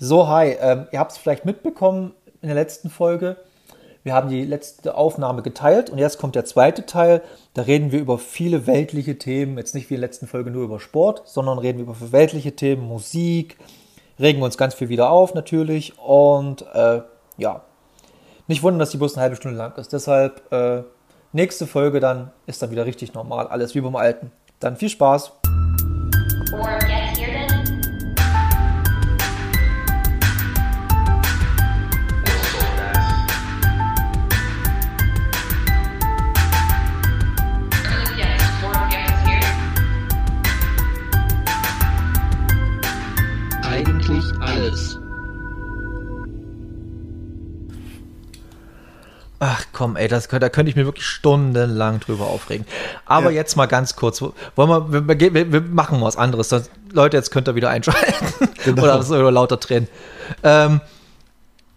So, hi. Ähm, ihr habt es vielleicht mitbekommen in der letzten Folge. Wir haben die letzte Aufnahme geteilt und jetzt kommt der zweite Teil. Da reden wir über viele weltliche Themen. Jetzt nicht wie in der letzten Folge nur über Sport, sondern reden wir über weltliche Themen, Musik, regen uns ganz viel wieder auf natürlich. Und äh, ja, nicht wundern, dass die bloß eine halbe Stunde lang ist. Deshalb äh, nächste Folge dann ist dann wieder richtig normal. Alles wie beim Alten. Dann viel Spaß. Ach komm, ey, das, da könnte ich mir wirklich stundenlang drüber aufregen. Aber ja. jetzt mal ganz kurz, wollen wir, wir, wir, wir machen was anderes. Sonst, Leute, jetzt könnt ihr wieder einschalten. Genau. oder, oder lauter drehen. Ähm,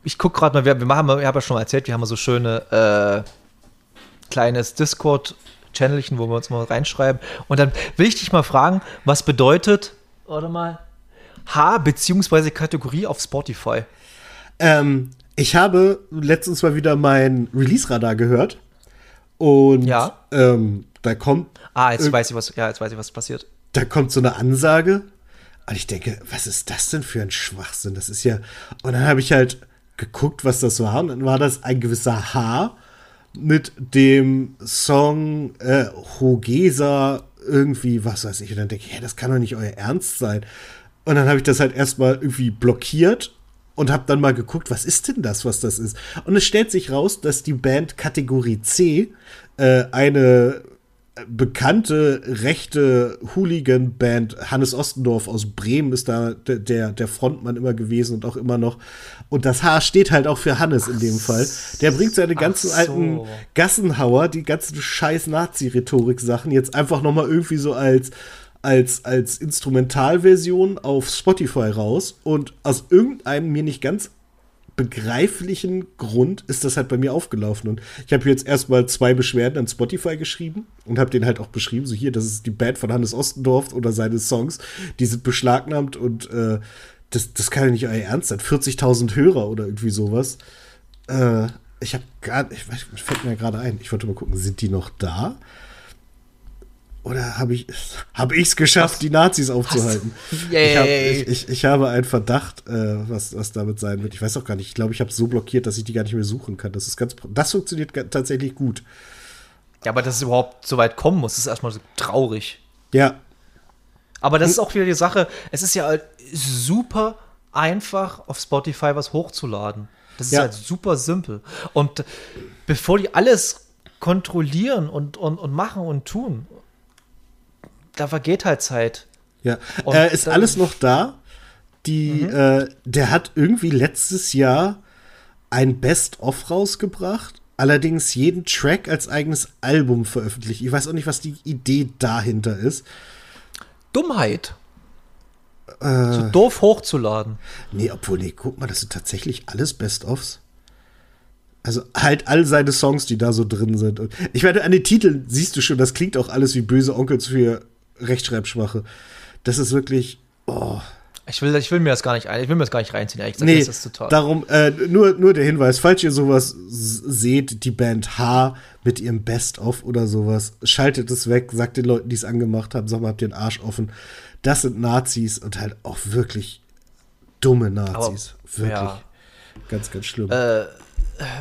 ich gucke gerade mal, wir, wir machen, ich habe ja schon mal erzählt, wir haben so schöne äh, kleines Discord-Channelchen, wo wir uns mal reinschreiben. Und dann will ich dich mal fragen, was bedeutet, warte mal, H beziehungsweise Kategorie auf Spotify? Ähm, ich habe letztens mal wieder mein Release-Radar gehört. Und ja. ähm, da kommt. Ah, jetzt weiß ich, was, ja, jetzt weiß ich, was passiert. Da kommt so eine Ansage. Und ich denke, was ist das denn für ein Schwachsinn? Das ist ja. Und dann habe ich halt geguckt, was das war. Und dann war das ein gewisser H mit dem Song äh, Hogesa irgendwie, was weiß ich. Und dann denke ich, hey, das kann doch nicht euer Ernst sein. Und dann habe ich das halt erstmal irgendwie blockiert und habe dann mal geguckt, was ist denn das, was das ist. Und es stellt sich raus, dass die Band Kategorie C äh, eine bekannte rechte Hooligan-Band Hannes Ostendorf aus Bremen ist da der, der Frontmann immer gewesen und auch immer noch. Und das H steht halt auch für Hannes in dem Fall. Der bringt seine ganzen so. alten Gassenhauer, die ganzen scheiß Nazi-Rhetorik-Sachen jetzt einfach noch mal irgendwie so als als, als Instrumentalversion auf Spotify raus und aus irgendeinem mir nicht ganz begreiflichen Grund ist das halt bei mir aufgelaufen. Und ich habe jetzt erstmal zwei Beschwerden an Spotify geschrieben und habe den halt auch beschrieben, so hier, das ist die Band von Hannes Ostendorf oder seine Songs, die sind beschlagnahmt und äh, das, das kann ja nicht euer Ernst sein. 40.000 Hörer oder irgendwie sowas. Äh, ich habe gar, ich weiß, fällt mir gerade ein, ich wollte mal gucken, sind die noch da? Oder habe ich es geschafft, was? die Nazis aufzuhalten? Ich, hab, ich, ich, ich, habe einen Verdacht, äh, was, was damit sein wird. Ich weiß auch gar nicht. Ich glaube, ich habe es so blockiert, dass ich die gar nicht mehr suchen kann. Das ist ganz, das funktioniert tatsächlich gut. Ja, aber dass es überhaupt so weit kommen muss, ist erstmal so traurig. Ja. Aber das ist auch wieder die Sache. Es ist ja halt super einfach, auf Spotify was hochzuladen. Das ist ja. halt super simpel. Und bevor die alles kontrollieren und, und, und machen und tun da vergeht halt Zeit. Ja, äh, ist alles noch da. Die, mhm. äh, der hat irgendwie letztes Jahr ein Best-of rausgebracht, allerdings jeden Track als eigenes Album veröffentlicht. Ich weiß auch nicht, was die Idee dahinter ist. Dummheit. Äh, so doof hochzuladen. Nee, obwohl, nee, guck mal, das sind tatsächlich alles Best-ofs. Also halt all seine Songs, die da so drin sind. Und ich meine, an den Titeln siehst du schon, das klingt auch alles wie böse Onkels für Rechtschreibschwache. Das ist wirklich. Oh. Ich will, ich will mir das gar nicht ein, ich will mir das gar nicht reinziehen, ehrlich gesagt. Nee, das ist total. Darum, äh, nur, nur der Hinweis, falls ihr sowas seht, die Band H mit ihrem Best-of oder sowas, schaltet es weg, sagt den Leuten, die es angemacht haben, sag mal, habt ihr den Arsch offen. Das sind Nazis und halt auch wirklich dumme Nazis. Aber, wirklich. Ja. Ganz, ganz schlimm. Äh,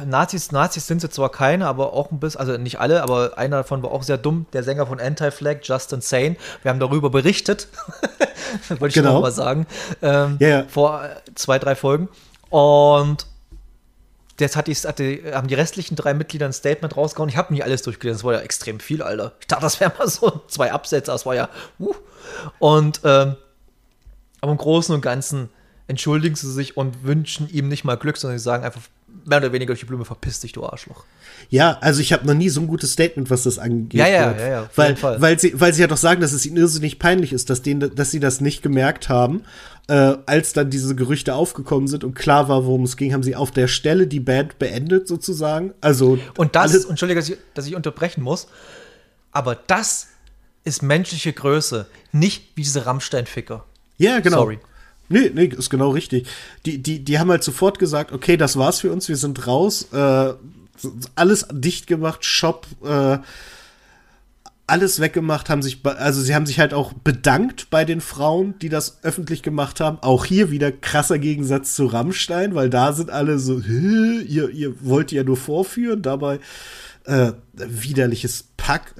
Nazis, Nazis sind sie zwar keine, aber auch ein bisschen, also nicht alle, aber einer davon war auch sehr dumm, der Sänger von Anti-Flag, Justin Sane. Wir haben darüber berichtet, wollte ich genau. mal sagen, ähm, yeah. vor zwei, drei Folgen. Und jetzt hat die, hatte, haben die restlichen drei Mitglieder ein Statement rausgehauen. Ich habe nicht alles durchgelesen, das war ja extrem viel, Alter. Ich dachte, das wäre mal so zwei Absätze, das war ja, uh. Und, ähm, aber im Großen und Ganzen entschuldigen sie sich und wünschen ihm nicht mal Glück, sondern sie sagen einfach mehr oder weniger durch die Blume, verpiss dich, du Arschloch. Ja, also ich habe noch nie so ein gutes Statement, was das angeht. Ja, ja, ja, ja weil, weil, sie, weil sie ja doch sagen, dass es ihnen irrsinnig peinlich ist, dass, denen, dass sie das nicht gemerkt haben. Äh, als dann diese Gerüchte aufgekommen sind und klar war, worum es ging, haben sie auf der Stelle die Band beendet, sozusagen. Also und das, ist, Entschuldige, dass ich, dass ich unterbrechen muss, aber das ist menschliche Größe, nicht wie diese Rammstein-Ficker. Ja, genau. Sorry. Nee, nee, ist genau richtig. Die, die, die haben halt sofort gesagt, okay, das war's für uns, wir sind raus, äh, alles dicht gemacht, Shop, äh, alles weggemacht, haben sich, also sie haben sich halt auch bedankt bei den Frauen, die das öffentlich gemacht haben. Auch hier wieder krasser Gegensatz zu Rammstein, weil da sind alle so, ihr, ihr wollt ja nur vorführen, dabei äh, widerliches Pack.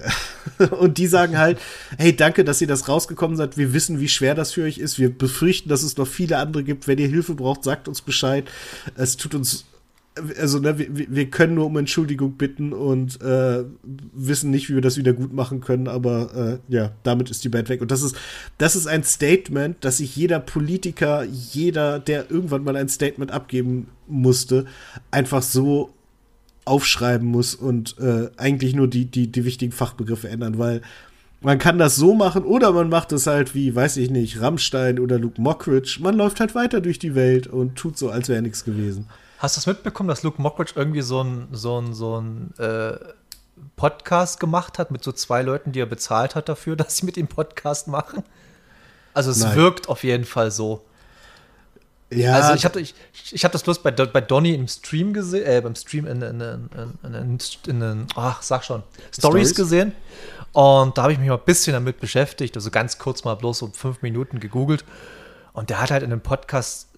Und die sagen halt, hey, danke, dass ihr das rausgekommen seid. Wir wissen, wie schwer das für euch ist. Wir befürchten, dass es noch viele andere gibt. Wenn ihr Hilfe braucht, sagt uns Bescheid. Es tut uns also ne, wir, wir, können nur um Entschuldigung bitten und äh, wissen nicht, wie wir das wieder gut machen können, aber äh, ja, damit ist die Band weg. Und das ist, das ist ein Statement, das sich jeder Politiker, jeder, der irgendwann mal ein Statement abgeben musste, einfach so aufschreiben muss und äh, eigentlich nur die, die, die wichtigen Fachbegriffe ändern, weil man kann das so machen oder man macht es halt wie, weiß ich nicht, Rammstein oder Luke Mockridge. Man läuft halt weiter durch die Welt und tut so, als wäre nichts gewesen. Hast du es mitbekommen, dass Luke Mockridge irgendwie so ein, so ein, so ein äh, Podcast gemacht hat mit so zwei Leuten, die er bezahlt hat dafür, dass sie mit ihm Podcast machen? Also es Nein. wirkt auf jeden Fall so. Ja. Also ich habe ich, ich hab das bloß bei, bei Donny im Stream gesehen, äh, beim Stream in, in, in, in, in, in ach, sag schon, Stories gesehen. Und da habe ich mich mal ein bisschen damit beschäftigt, also ganz kurz mal bloß um fünf Minuten gegoogelt. Und der hat halt in einem Podcast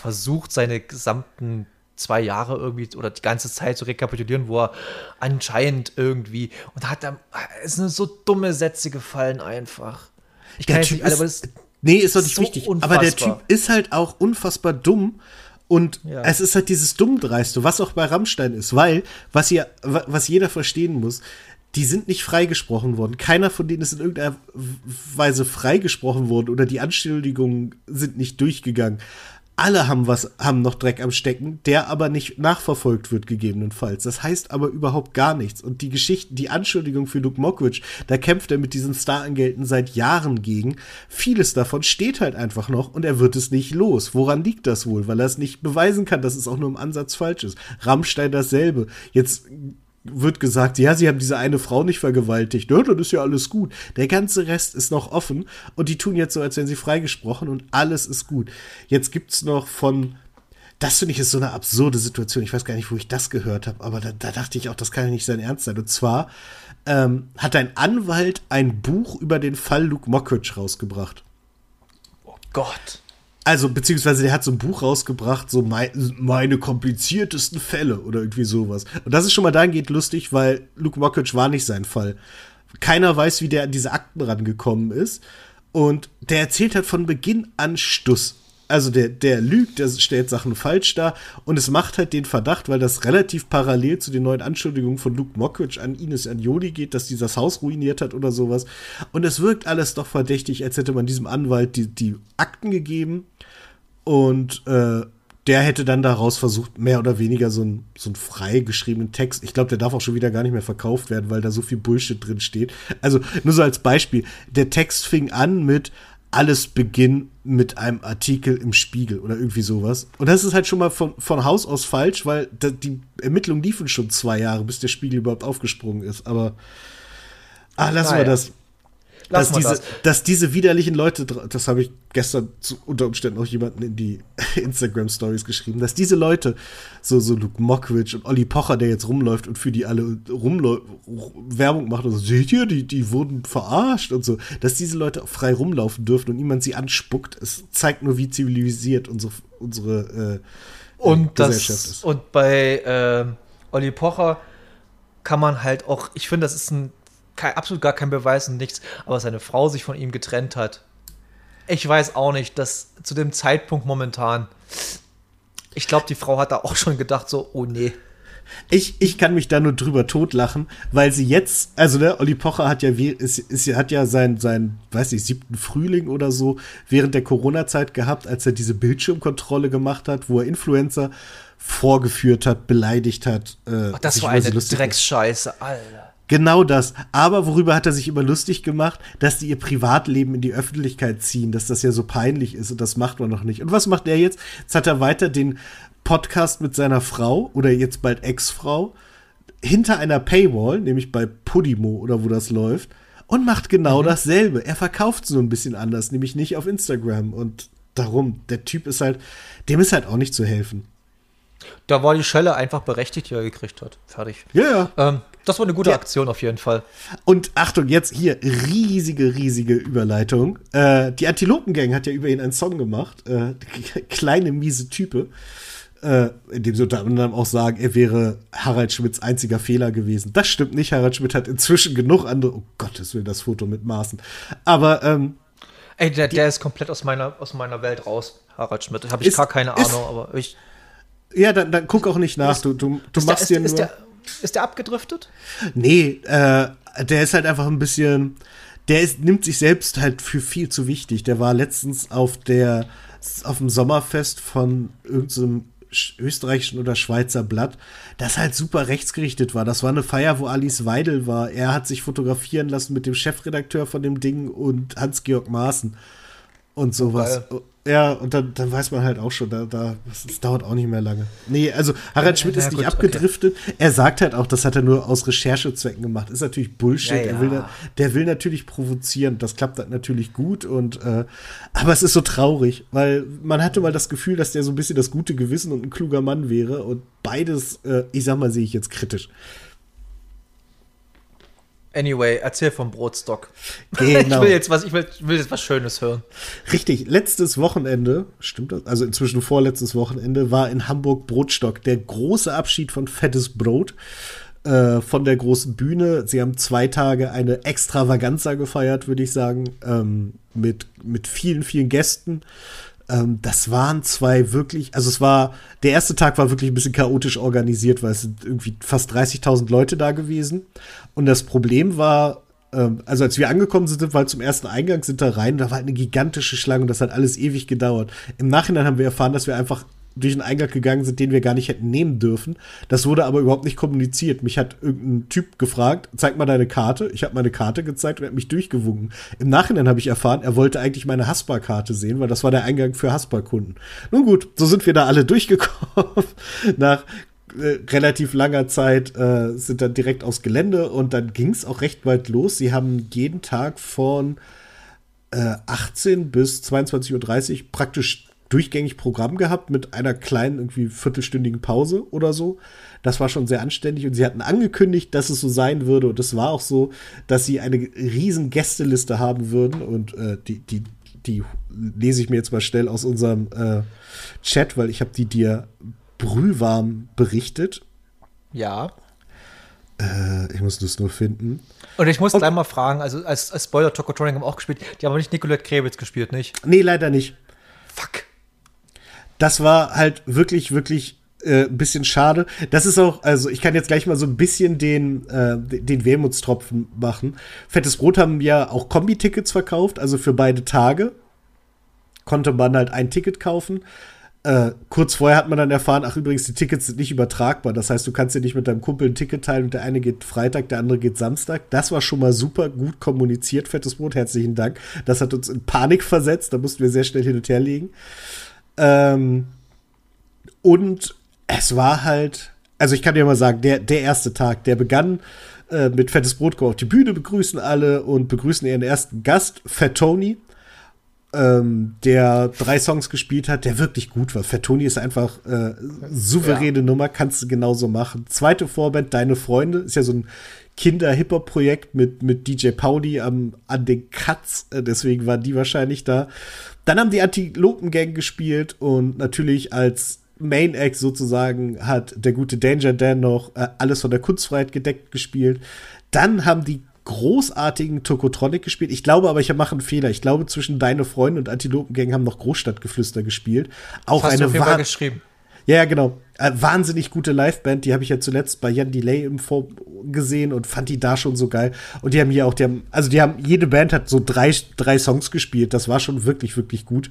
versucht, seine gesamten zwei Jahre irgendwie oder die ganze Zeit zu rekapitulieren, wo er anscheinend irgendwie und da hat er es sind so dumme Sätze gefallen einfach. Ich kann jetzt nicht alle, aber das Nee, ist doch nicht so wichtig. Unfassbar. Aber der Typ ist halt auch unfassbar dumm. Und ja. es ist halt dieses Dummdreiste, was auch bei Rammstein ist, weil, was, ihr, was jeder verstehen muss, die sind nicht freigesprochen worden. Keiner von denen ist in irgendeiner Weise freigesprochen worden oder die Anschuldigungen sind nicht durchgegangen alle haben was, haben noch Dreck am Stecken, der aber nicht nachverfolgt wird, gegebenenfalls. Das heißt aber überhaupt gar nichts. Und die Geschichte, die Anschuldigung für Luke Mockridge, da kämpft er mit diesen Starangelten seit Jahren gegen. Vieles davon steht halt einfach noch und er wird es nicht los. Woran liegt das wohl? Weil er es nicht beweisen kann, dass es auch nur im Ansatz falsch ist. Rammstein dasselbe. Jetzt wird gesagt, ja, sie haben diese eine Frau nicht vergewaltigt. Ja, dann ist ja alles gut. Der ganze Rest ist noch offen und die tun jetzt so, als wären sie freigesprochen und alles ist gut. Jetzt gibt's noch von das finde ich ist so eine absurde Situation. Ich weiß gar nicht, wo ich das gehört habe, aber da, da, dachte ich auch, das kann ja nicht sein Ernst sein. Und zwar ähm, hat ein Anwalt ein Buch über den Fall Luke Mockridge rausgebracht. Oh Gott. Also, beziehungsweise der hat so ein Buch rausgebracht, so mein, meine kompliziertesten Fälle oder irgendwie sowas. Und das ist schon mal dahingehend lustig, weil Luke Mockridge war nicht sein Fall. Keiner weiß, wie der an diese Akten rangekommen ist. Und der erzählt halt von Beginn an Stuss also der, der lügt, der stellt Sachen falsch dar und es macht halt den Verdacht, weil das relativ parallel zu den neuen Anschuldigungen von Luke Mockridge an Ines Anjoli geht, dass dieses Haus ruiniert hat oder sowas. Und es wirkt alles doch verdächtig, als hätte man diesem Anwalt die, die Akten gegeben und äh, der hätte dann daraus versucht, mehr oder weniger so einen so frei geschriebenen Text. Ich glaube, der darf auch schon wieder gar nicht mehr verkauft werden, weil da so viel Bullshit drin steht. Also nur so als Beispiel. Der Text fing an mit, alles beginnt mit einem Artikel im Spiegel oder irgendwie sowas. Und das ist halt schon mal von, von Haus aus falsch, weil da, die Ermittlungen liefen schon zwei Jahre, bis der Spiegel überhaupt aufgesprungen ist. Aber ah, lassen wir das dass diese, das. dass diese widerlichen Leute, das habe ich gestern zu, unter Umständen auch jemanden in die Instagram-Stories geschrieben, dass diese Leute, so, so Luke Mockridge und Olli Pocher, der jetzt rumläuft und für die alle Werbung macht und so, seht ihr, die, die wurden verarscht und so, dass diese Leute frei rumlaufen dürfen und niemand sie anspuckt, es zeigt nur, wie zivilisiert unsere, unsere äh, und Gesellschaft das, ist. Und bei äh, Olli Pocher kann man halt auch, ich finde, das ist ein kein, absolut gar kein Beweis und nichts, aber seine Frau sich von ihm getrennt hat. Ich weiß auch nicht, dass zu dem Zeitpunkt momentan, ich glaube, die Frau hat da auch schon gedacht, so, oh nee. Ich, ich kann mich da nur drüber totlachen, weil sie jetzt, also ne, Olli Pocher hat ja, ist, ist, hat ja sein, sein, weiß nicht, siebten Frühling oder so während der Corona-Zeit gehabt, als er diese Bildschirmkontrolle gemacht hat, wo er Influencer vorgeführt hat, beleidigt hat. Äh, Ach, das war eine Drecksscheiße, Alter. Genau das. Aber worüber hat er sich immer lustig gemacht, dass die ihr Privatleben in die Öffentlichkeit ziehen, dass das ja so peinlich ist und das macht man noch nicht. Und was macht er jetzt? Jetzt hat er weiter den Podcast mit seiner Frau oder jetzt bald Ex-Frau hinter einer Paywall, nämlich bei Podimo oder wo das läuft, und macht genau mhm. dasselbe. Er verkauft es nur ein bisschen anders, nämlich nicht auf Instagram. Und darum. Der Typ ist halt, dem ist halt auch nicht zu helfen. Da war die Schelle einfach berechtigt, die er gekriegt hat. Fertig. Ja, ja. Ähm, das war eine gute ja. Aktion auf jeden Fall. Und Achtung, jetzt hier riesige, riesige Überleitung. Äh, die Antilopengang hat ja über ihn einen Song gemacht. Äh, kleine, miese Type. Äh, in dem sie unter anderem auch sagen, er wäre Harald Schmidts einziger Fehler gewesen. Das stimmt nicht. Harald Schmidt hat inzwischen genug andere. Oh Gottes Willen, das Foto mit Maßen. Aber, ähm, Ey, der, der ist komplett aus meiner, aus meiner Welt raus, Harald Schmidt. Habe ich ist, gar keine Ahnung, ist, aber ich. Ja, dann, dann guck auch nicht nach. Ist, du, du, du machst dir nur. Der, ist der abgedriftet? Nee, äh, der ist halt einfach ein bisschen. Der ist, nimmt sich selbst halt für viel zu wichtig. Der war letztens auf der auf dem Sommerfest von irgendeinem österreichischen oder Schweizer Blatt, das halt super rechtsgerichtet war. Das war eine Feier, wo Alice Weidel war. Er hat sich fotografieren lassen mit dem Chefredakteur von dem Ding und Hans-Georg Maaßen und sowas. Oh, ja, und dann, dann weiß man halt auch schon, da, da, das dauert auch nicht mehr lange. Nee, also Harald Schmidt ja, ist nicht gut, abgedriftet. Okay. Er sagt halt auch, das hat er nur aus Recherchezwecken gemacht. Ist natürlich Bullshit. Ja, ja. Er will, der will natürlich provozieren. Das klappt halt natürlich gut. Und äh, aber es ist so traurig, weil man hatte mal das Gefühl, dass der so ein bisschen das gute Gewissen und ein kluger Mann wäre. Und beides, äh, ich sag mal, sehe ich jetzt kritisch. Anyway, erzähl vom Brotstock. Genau. ich will jetzt was, ich will, will, jetzt was Schönes hören. Richtig, letztes Wochenende, stimmt das? Also inzwischen vorletztes Wochenende war in Hamburg Brotstock der große Abschied von Fettes Brot äh, von der großen Bühne. Sie haben zwei Tage eine Extravaganza gefeiert, würde ich sagen, ähm, mit, mit vielen, vielen Gästen. Ähm, das waren zwei wirklich, also es war, der erste Tag war wirklich ein bisschen chaotisch organisiert, weil es sind irgendwie fast 30.000 Leute da gewesen. Und das Problem war, ähm, also als wir angekommen sind, weil zum ersten Eingang sind da rein, da war eine gigantische Schlange und das hat alles ewig gedauert. Im Nachhinein haben wir erfahren, dass wir einfach durch einen Eingang gegangen sind, den wir gar nicht hätten nehmen dürfen. Das wurde aber überhaupt nicht kommuniziert. Mich hat irgendein Typ gefragt, zeig mal deine Karte. Ich habe meine Karte gezeigt und er hat mich durchgewunken. Im Nachhinein habe ich erfahren, er wollte eigentlich meine Haspa-Karte sehen, weil das war der Eingang für Haspa-Kunden. Nun gut, so sind wir da alle durchgekommen. Nach äh, relativ langer Zeit äh, sind dann direkt aufs Gelände und dann ging es auch recht weit los. Sie haben jeden Tag von äh, 18 bis 22.30 Uhr praktisch durchgängig Programm gehabt mit einer kleinen, irgendwie viertelstündigen Pause oder so. Das war schon sehr anständig und sie hatten angekündigt, dass es so sein würde und es war auch so, dass sie eine riesen Gästeliste haben würden und äh, die, die, die lese ich mir jetzt mal schnell aus unserem äh, Chat, weil ich habe die dir brühwarm berichtet. Ja. Äh, ich muss das nur finden. Und ich muss gleich mal fragen, also als, als Spoiler Tokotronic haben auch gespielt, die haben aber nicht Nicolette Krebitz gespielt, nicht? Nee, leider nicht. Fuck das war halt wirklich, wirklich äh, ein bisschen schade. Das ist auch, also ich kann jetzt gleich mal so ein bisschen den, äh, den Wermutstropfen machen. Fettes Brot haben ja auch Kombi-Tickets verkauft, also für beide Tage konnte man halt ein Ticket kaufen. Äh, kurz vorher hat man dann erfahren, ach übrigens, die Tickets sind nicht übertragbar. Das heißt, du kannst dir nicht mit deinem Kumpel ein Ticket teilen und der eine geht Freitag, der andere geht Samstag. Das war schon mal super gut kommuniziert, fettes Brot. Herzlichen Dank. Das hat uns in Panik versetzt. Da mussten wir sehr schnell hin und her legen. Ähm, und es war halt, also ich kann dir mal sagen, der, der erste Tag, der begann äh, mit Fettes Brot auf die Bühne, begrüßen alle und begrüßen ihren ersten Gast, Fat Tony, ähm, der drei Songs gespielt hat, der wirklich gut war. Fat Tony ist einfach äh, souveräne ja. Nummer, kannst du genauso machen. Zweite Vorband, Deine Freunde, ist ja so ein Kinder-Hip-Hop-Projekt mit, mit DJ Pauli am, an den Cuts, äh, deswegen war die wahrscheinlich da. Dann haben die Antilopen-Gang gespielt und natürlich als Main Act sozusagen hat der gute Danger Dan noch äh, alles von der Kunstfreiheit gedeckt gespielt. Dann haben die großartigen Tokotronic gespielt. Ich glaube aber, ich mache einen Fehler. Ich glaube, zwischen Deine Freunde und Antilopen Gang haben noch Großstadtgeflüster gespielt. Auch Hast eine du geschrieben. Ja, ja, genau. Äh, wahnsinnig gute Liveband. Die habe ich ja zuletzt bei Jan Delay im Vor gesehen und fand die da schon so geil. Und die haben hier auch, die haben, also die haben, jede Band hat so drei, drei Songs gespielt. Das war schon wirklich, wirklich gut.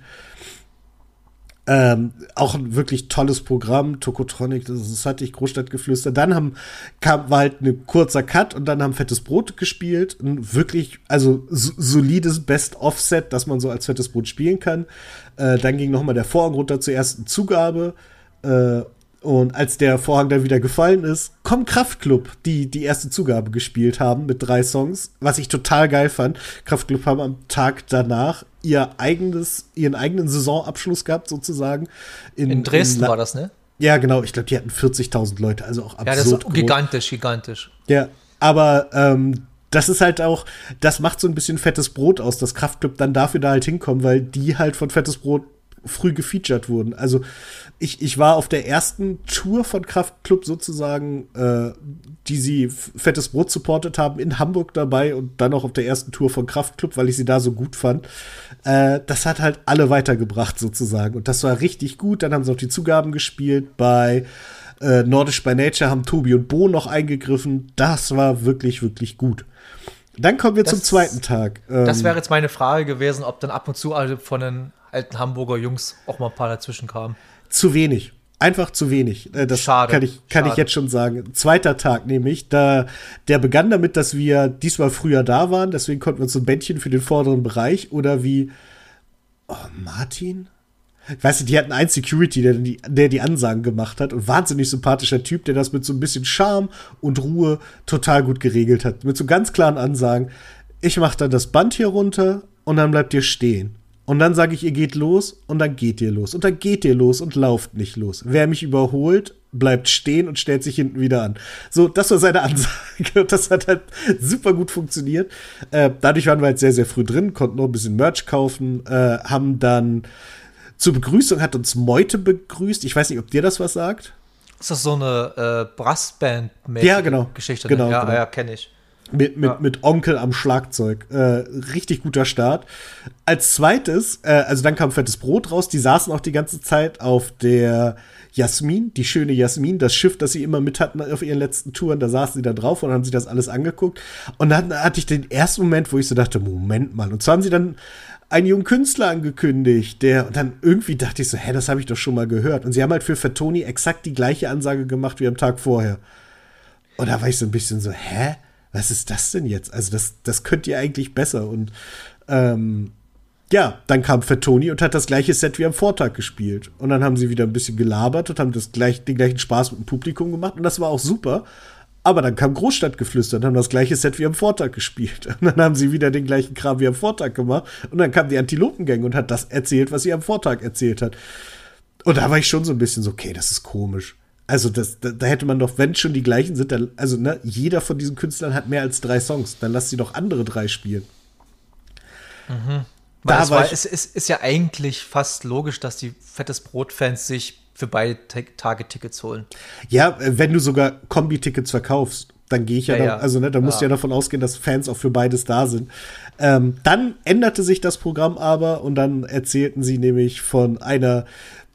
Ähm, auch ein wirklich tolles Programm, Tokotronic, das, das hatte ich Großstadtgeflüster. Dann haben, kam, war halt ein kurzer Cut und dann haben Fettes Brot gespielt. Ein wirklich, also solides Best-Offset, das man so als Fettes Brot spielen kann. Äh, dann ging noch mal der Vorhang runter zur ersten Zugabe. Äh, und als der Vorhang dann wieder gefallen ist, kommen Kraftklub, die die erste Zugabe gespielt haben mit drei Songs, was ich total geil fand. Kraftklub haben am Tag danach ihr eigenes, ihren eigenen Saisonabschluss gehabt, sozusagen. In, in Dresden in war das, ne? Ja, genau. Ich glaube, die hatten 40.000 Leute, also auch absurd. Ja, das ist groß. gigantisch, gigantisch. Ja, aber ähm, das ist halt auch, das macht so ein bisschen fettes Brot aus, dass Kraftclub dann dafür da halt hinkommen, weil die halt von fettes Brot früh gefeatured wurden. Also ich, ich war auf der ersten Tour von Kraftclub sozusagen, äh, die sie fettes Brot supportet haben, in Hamburg dabei und dann auch auf der ersten Tour von Kraftclub, weil ich sie da so gut fand. Äh, das hat halt alle weitergebracht sozusagen und das war richtig gut. Dann haben sie auch die Zugaben gespielt bei äh, Nordisch by Nature, haben Tobi und Bo noch eingegriffen. Das war wirklich, wirklich gut. Dann kommen wir das, zum zweiten Tag. Ähm, das wäre jetzt meine Frage gewesen, ob dann ab und zu alle von den alten Hamburger Jungs auch mal ein paar dazwischen kamen. Zu wenig. Einfach zu wenig. Äh, das Schade. kann, ich, kann Schade. ich jetzt schon sagen. Zweiter Tag nämlich, da, der begann damit, dass wir diesmal früher da waren, deswegen konnten wir uns so ein Bändchen für den vorderen Bereich oder wie oh, Martin? Ich weiß nicht, die hatten einen Security, der die, der die Ansagen gemacht hat und wahnsinnig sympathischer Typ, der das mit so ein bisschen Charme und Ruhe total gut geregelt hat. Mit so ganz klaren Ansagen. Ich mach dann das Band hier runter und dann bleibt ihr stehen. Und dann sage ich, ihr geht los und dann geht ihr los. Und dann geht ihr los und lauft nicht los. Wer mich überholt, bleibt stehen und stellt sich hinten wieder an. So, das war seine Ansage. Das hat halt super gut funktioniert. Äh, dadurch waren wir halt sehr, sehr früh drin, konnten noch ein bisschen Merch kaufen, äh, haben dann zur Begrüßung hat uns Meute begrüßt. Ich weiß nicht, ob dir das was sagt. Ist das so eine äh, brassband ja, genau. Geschichte? Genau, ne? Ja, genau. ja kenne ich. Mit, mit, ja. mit Onkel am Schlagzeug. Äh, richtig guter Start. Als zweites, äh, also dann kam Fettes Brot raus. Die saßen auch die ganze Zeit auf der Jasmin, die schöne Jasmin, das Schiff, das sie immer mit hatten auf ihren letzten Touren. Da saßen sie da drauf und haben sich das alles angeguckt. Und dann hatte ich den ersten Moment, wo ich so dachte, Moment mal. Und zwar haben sie dann einen jungen Künstler angekündigt, der, und dann irgendwie dachte ich so, hä, das habe ich doch schon mal gehört. Und sie haben halt für Fatoni exakt die gleiche Ansage gemacht wie am Tag vorher. Und da war ich so ein bisschen so, hä? Was ist das denn jetzt? Also, das, das könnt ihr eigentlich besser. Und ähm, ja, dann kam Fatoni und hat das gleiche Set wie am Vortag gespielt. Und dann haben sie wieder ein bisschen gelabert und haben das gleich, den gleichen Spaß mit dem Publikum gemacht. Und das war auch super. Aber dann kam Großstadtgeflüster und haben das gleiche Set wie am Vortag gespielt. Und dann haben sie wieder den gleichen Kram wie am Vortag gemacht. Und dann kam die Antilopengang und hat das erzählt, was sie am Vortag erzählt hat. Und da war ich schon so ein bisschen so, okay, das ist komisch. Also das, da, da hätte man doch, wenn schon die gleichen sind, dann, also ne, jeder von diesen Künstlern hat mehr als drei Songs. Dann lass sie doch andere drei spielen. Mhm. Da es, war, es, es ist ja eigentlich fast logisch, dass die Fettes Brot-Fans sich für beide Tage Tickets holen. Ja, äh, wenn du sogar Kombi-Tickets verkaufst, dann gehe ich ja, ja, da, also ne, da musst ja. du ja davon ausgehen, dass Fans auch für beides da sind. Ähm, dann änderte sich das Programm aber und dann erzählten sie nämlich von einer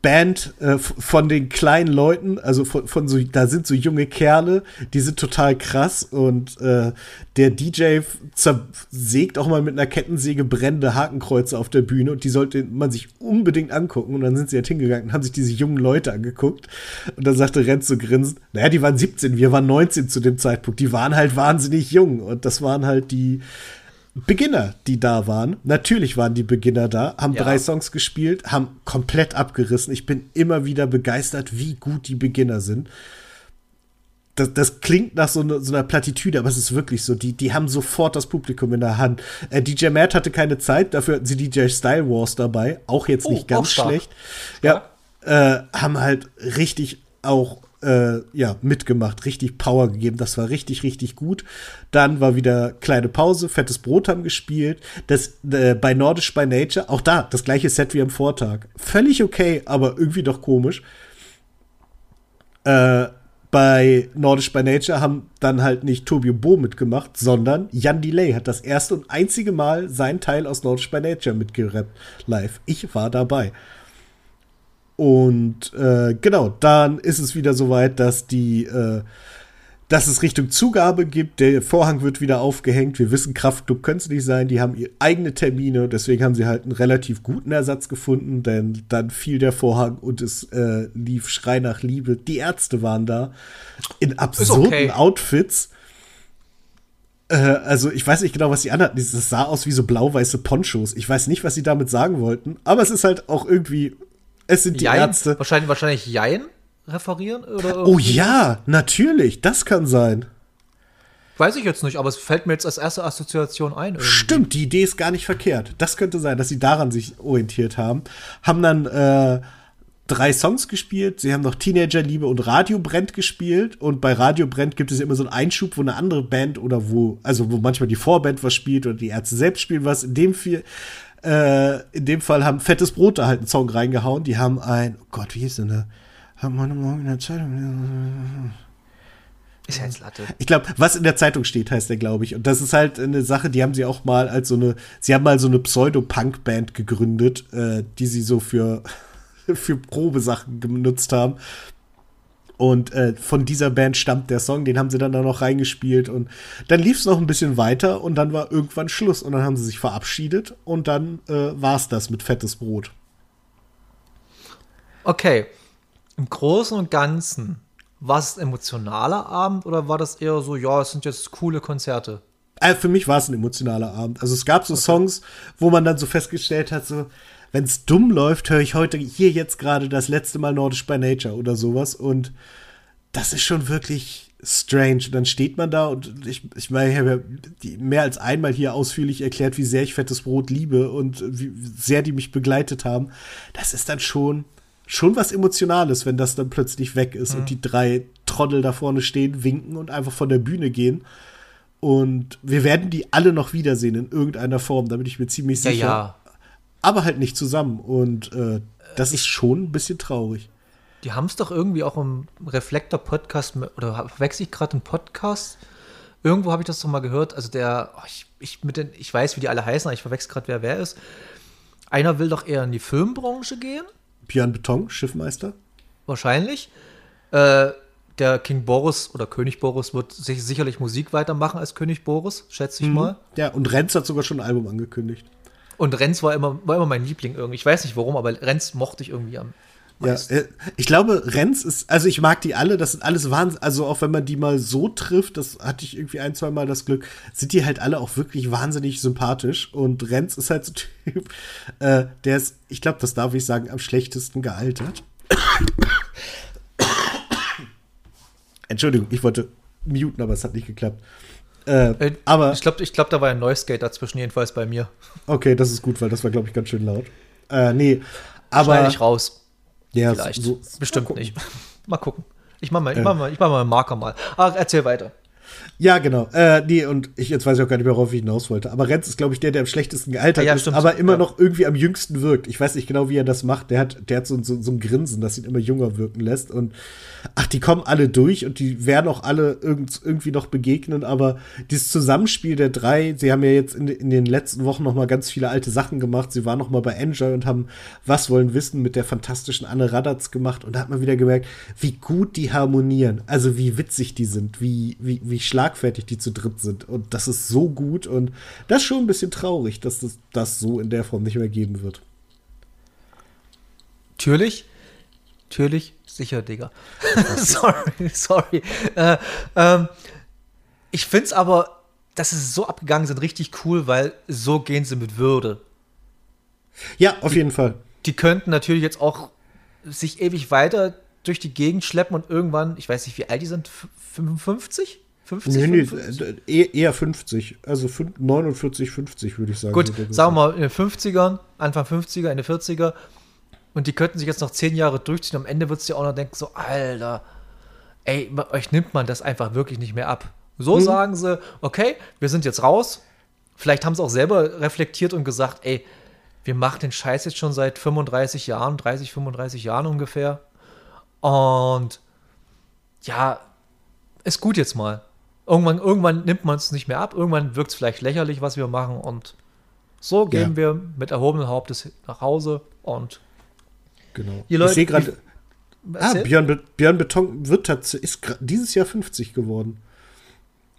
Band äh, von den kleinen Leuten, also von, von, so, da sind so junge Kerle, die sind total krass und äh, der DJ zersägt auch mal mit einer Kettensäge brennende Hakenkreuze auf der Bühne und die sollte man sich unbedingt angucken und dann sind sie halt hingegangen und haben sich diese jungen Leute angeguckt und dann sagte Renz so grinsend, naja, die waren 17, wir waren 19 zu dem Zeitpunkt, die waren halt wahnsinnig jung und das waren halt die Beginner, die da waren. Natürlich waren die Beginner da, haben ja. drei Songs gespielt, haben komplett abgerissen. Ich bin immer wieder begeistert, wie gut die Beginner sind. Das, das klingt nach so, ne, so, einer Plattitüde, aber es ist wirklich so. Die, die haben sofort das Publikum in der Hand. Äh, DJ Matt hatte keine Zeit, dafür hatten sie DJ Style Wars dabei. Auch jetzt nicht oh, ganz schlecht. Ja, äh, haben halt richtig auch äh, ja, mitgemacht, richtig Power gegeben. Das war richtig, richtig gut. Dann war wieder kleine Pause, fettes Brot haben gespielt. Das äh, bei Nordisch by Nature, auch da das gleiche Set wie am Vortag. Völlig okay, aber irgendwie doch komisch. Äh, bei Nordisch by Nature haben dann halt nicht Tobi und Bo mitgemacht, sondern Jan Delay hat das erste und einzige Mal seinen Teil aus Nordisch by Nature mitgerappt live. Ich war dabei. Und äh, genau, dann ist es wieder soweit, dass die, äh, dass es Richtung Zugabe gibt. Der Vorhang wird wieder aufgehängt. Wir wissen, Kraftclub könnte es nicht sein. Die haben eigene Termine. Deswegen haben sie halt einen relativ guten Ersatz gefunden, denn dann fiel der Vorhang und es äh, lief Schrei nach Liebe. Die Ärzte waren da in absurden okay. Outfits. Äh, also ich weiß nicht genau, was die anderen. Das sah aus wie so blau-weiße Ponchos. Ich weiß nicht, was sie damit sagen wollten. Aber es ist halt auch irgendwie es sind die Jein, Ärzte. Wahrscheinlich, wahrscheinlich Jein. referieren? Oder oh ja, natürlich, das kann sein. Weiß ich jetzt nicht, aber es fällt mir jetzt als erste Assoziation ein. Irgendwie. Stimmt, die Idee ist gar nicht verkehrt. Das könnte sein, dass sie daran sich orientiert haben. Haben dann äh, drei Songs gespielt. Sie haben noch Teenagerliebe und Radio brennt gespielt. Und bei Radio brennt gibt es immer so einen Einschub, wo eine andere Band oder wo, also wo manchmal die Vorband was spielt oder die Ärzte selbst spielen was. In dem, viel, äh, in dem Fall haben Fettes Brot da halt einen Song reingehauen. Die haben ein, oh Gott, wie hieß denn der? Haben wir morgen in der Zeitung. Ist ja jetzt Latte. Ich glaube, was in der Zeitung steht, heißt der, glaube ich. Und das ist halt eine Sache, die haben sie auch mal als so eine, sie haben mal so eine Pseudo-Punk-Band gegründet, äh, die sie so für, für Probesachen genutzt haben. Und äh, von dieser Band stammt der Song, den haben sie dann da noch reingespielt. Und dann lief es noch ein bisschen weiter und dann war irgendwann Schluss. Und dann haben sie sich verabschiedet und dann äh, war es das mit fettes Brot. Okay. Im Großen und Ganzen war es ein emotionaler Abend oder war das eher so, ja, es sind jetzt coole Konzerte? Also für mich war es ein emotionaler Abend. Also es gab so okay. Songs, wo man dann so festgestellt hat, so, wenn es dumm läuft, höre ich heute hier jetzt gerade das letzte Mal Nordisch by Nature oder sowas. Und das ist schon wirklich strange. Und dann steht man da und ich, ich meine, ich habe ja mehr als einmal hier ausführlich erklärt, wie sehr ich fettes Brot liebe und wie sehr die mich begleitet haben. Das ist dann schon schon was Emotionales, wenn das dann plötzlich weg ist mhm. und die drei Trottel da vorne stehen, winken und einfach von der Bühne gehen. Und wir werden die alle noch wiedersehen in irgendeiner Form, da bin ich mir ziemlich sicher. Ja, ja. Aber halt nicht zusammen. Und äh, das ich, ist schon ein bisschen traurig. Die haben es doch irgendwie auch im Reflektor-Podcast, oder wechsle ich gerade einen Podcast? Irgendwo habe ich das doch mal gehört. Also der, oh, ich, ich, mit den, ich weiß, wie die alle heißen, aber ich verwechsel gerade, wer wer ist. Einer will doch eher in die Filmbranche gehen Björn Beton, Schiffmeister? Wahrscheinlich. Äh, der King Boris oder König Boris wird sich sicherlich Musik weitermachen als König Boris, schätze ich mhm. mal. Ja, und Renz hat sogar schon ein Album angekündigt. Und Renz war immer, war immer mein Liebling irgendwie. Ich weiß nicht warum, aber Renz mochte ich irgendwie am ja, äh, ich glaube, Renz ist, also ich mag die alle, das sind alles Wahnsinn, also auch wenn man die mal so trifft, das hatte ich irgendwie ein, zwei Mal das Glück, sind die halt alle auch wirklich wahnsinnig sympathisch und Renz ist halt so ein Typ, äh, der ist, ich glaube, das darf ich sagen, am schlechtesten gealtert. Entschuldigung, ich wollte muten, aber es hat nicht geklappt. Äh, äh, aber ich glaube, ich glaub, da war ein Noise Gate dazwischen, jedenfalls bei mir. Okay, das ist gut, weil das war, glaube ich, ganz schön laut. Äh, nee, aber. Schneide ich raus. Ja, Vielleicht. So, Bestimmt mal nicht. Mal gucken. Ich mach mal, ich mach mal, ich mach mal einen Marker mal. Ach, erzähl weiter. Ja, genau. Äh, nee, und ich jetzt weiß ich auch gar nicht mehr, worauf ich hinaus wollte. Aber Renz ist, glaube ich, der, der am schlechtesten gealtert ja, ist, stimmt. aber immer ja. noch irgendwie am jüngsten wirkt. Ich weiß nicht genau, wie er das macht. Der hat, der hat so, so, so ein Grinsen, das ihn immer jünger wirken lässt. Und ach, die kommen alle durch und die werden auch alle irgend, irgendwie noch begegnen. Aber dieses Zusammenspiel der drei, sie haben ja jetzt in, in den letzten Wochen noch mal ganz viele alte Sachen gemacht. Sie waren noch mal bei Enjoy und haben Was wollen wissen mit der fantastischen Anne Radatz gemacht. Und da hat man wieder gemerkt, wie gut die harmonieren. Also wie witzig die sind, wie, wie, wie schlag schlagfertig die zu dritt sind. Und das ist so gut und das ist schon ein bisschen traurig, dass das, das so in der Form nicht mehr geben wird. Natürlich, natürlich, sicher, Digga. sorry, sorry. Äh, ähm, ich finde es aber, dass sie so abgegangen sind, richtig cool, weil so gehen sie mit Würde. Ja, auf die, jeden Fall. Die könnten natürlich jetzt auch sich ewig weiter durch die Gegend schleppen und irgendwann, ich weiß nicht, wie alt die sind, 55? 50? Nee, nee, 55? Äh, eher 50. Also 49, 50 würde ich sagen. Gut, sagen wir mal in den 50ern, Anfang 50er, Ende 40er. Und die könnten sich jetzt noch 10 Jahre durchziehen. Am Ende würdest du dir auch noch denken, so, Alter, ey, euch nimmt man das einfach wirklich nicht mehr ab. So hm. sagen sie, okay, wir sind jetzt raus. Vielleicht haben sie auch selber reflektiert und gesagt, ey, wir machen den Scheiß jetzt schon seit 35 Jahren, 30, 35 Jahren ungefähr. Und ja, ist gut jetzt mal. Irgendwann, irgendwann nimmt man es nicht mehr ab, irgendwann wirkt es vielleicht lächerlich, was wir machen und so gehen ja. wir mit erhobenem Hauptes nach Hause und genau. Leute, ich sehe gerade, ah, Björn, Björn Beton wird ist dieses Jahr 50 geworden.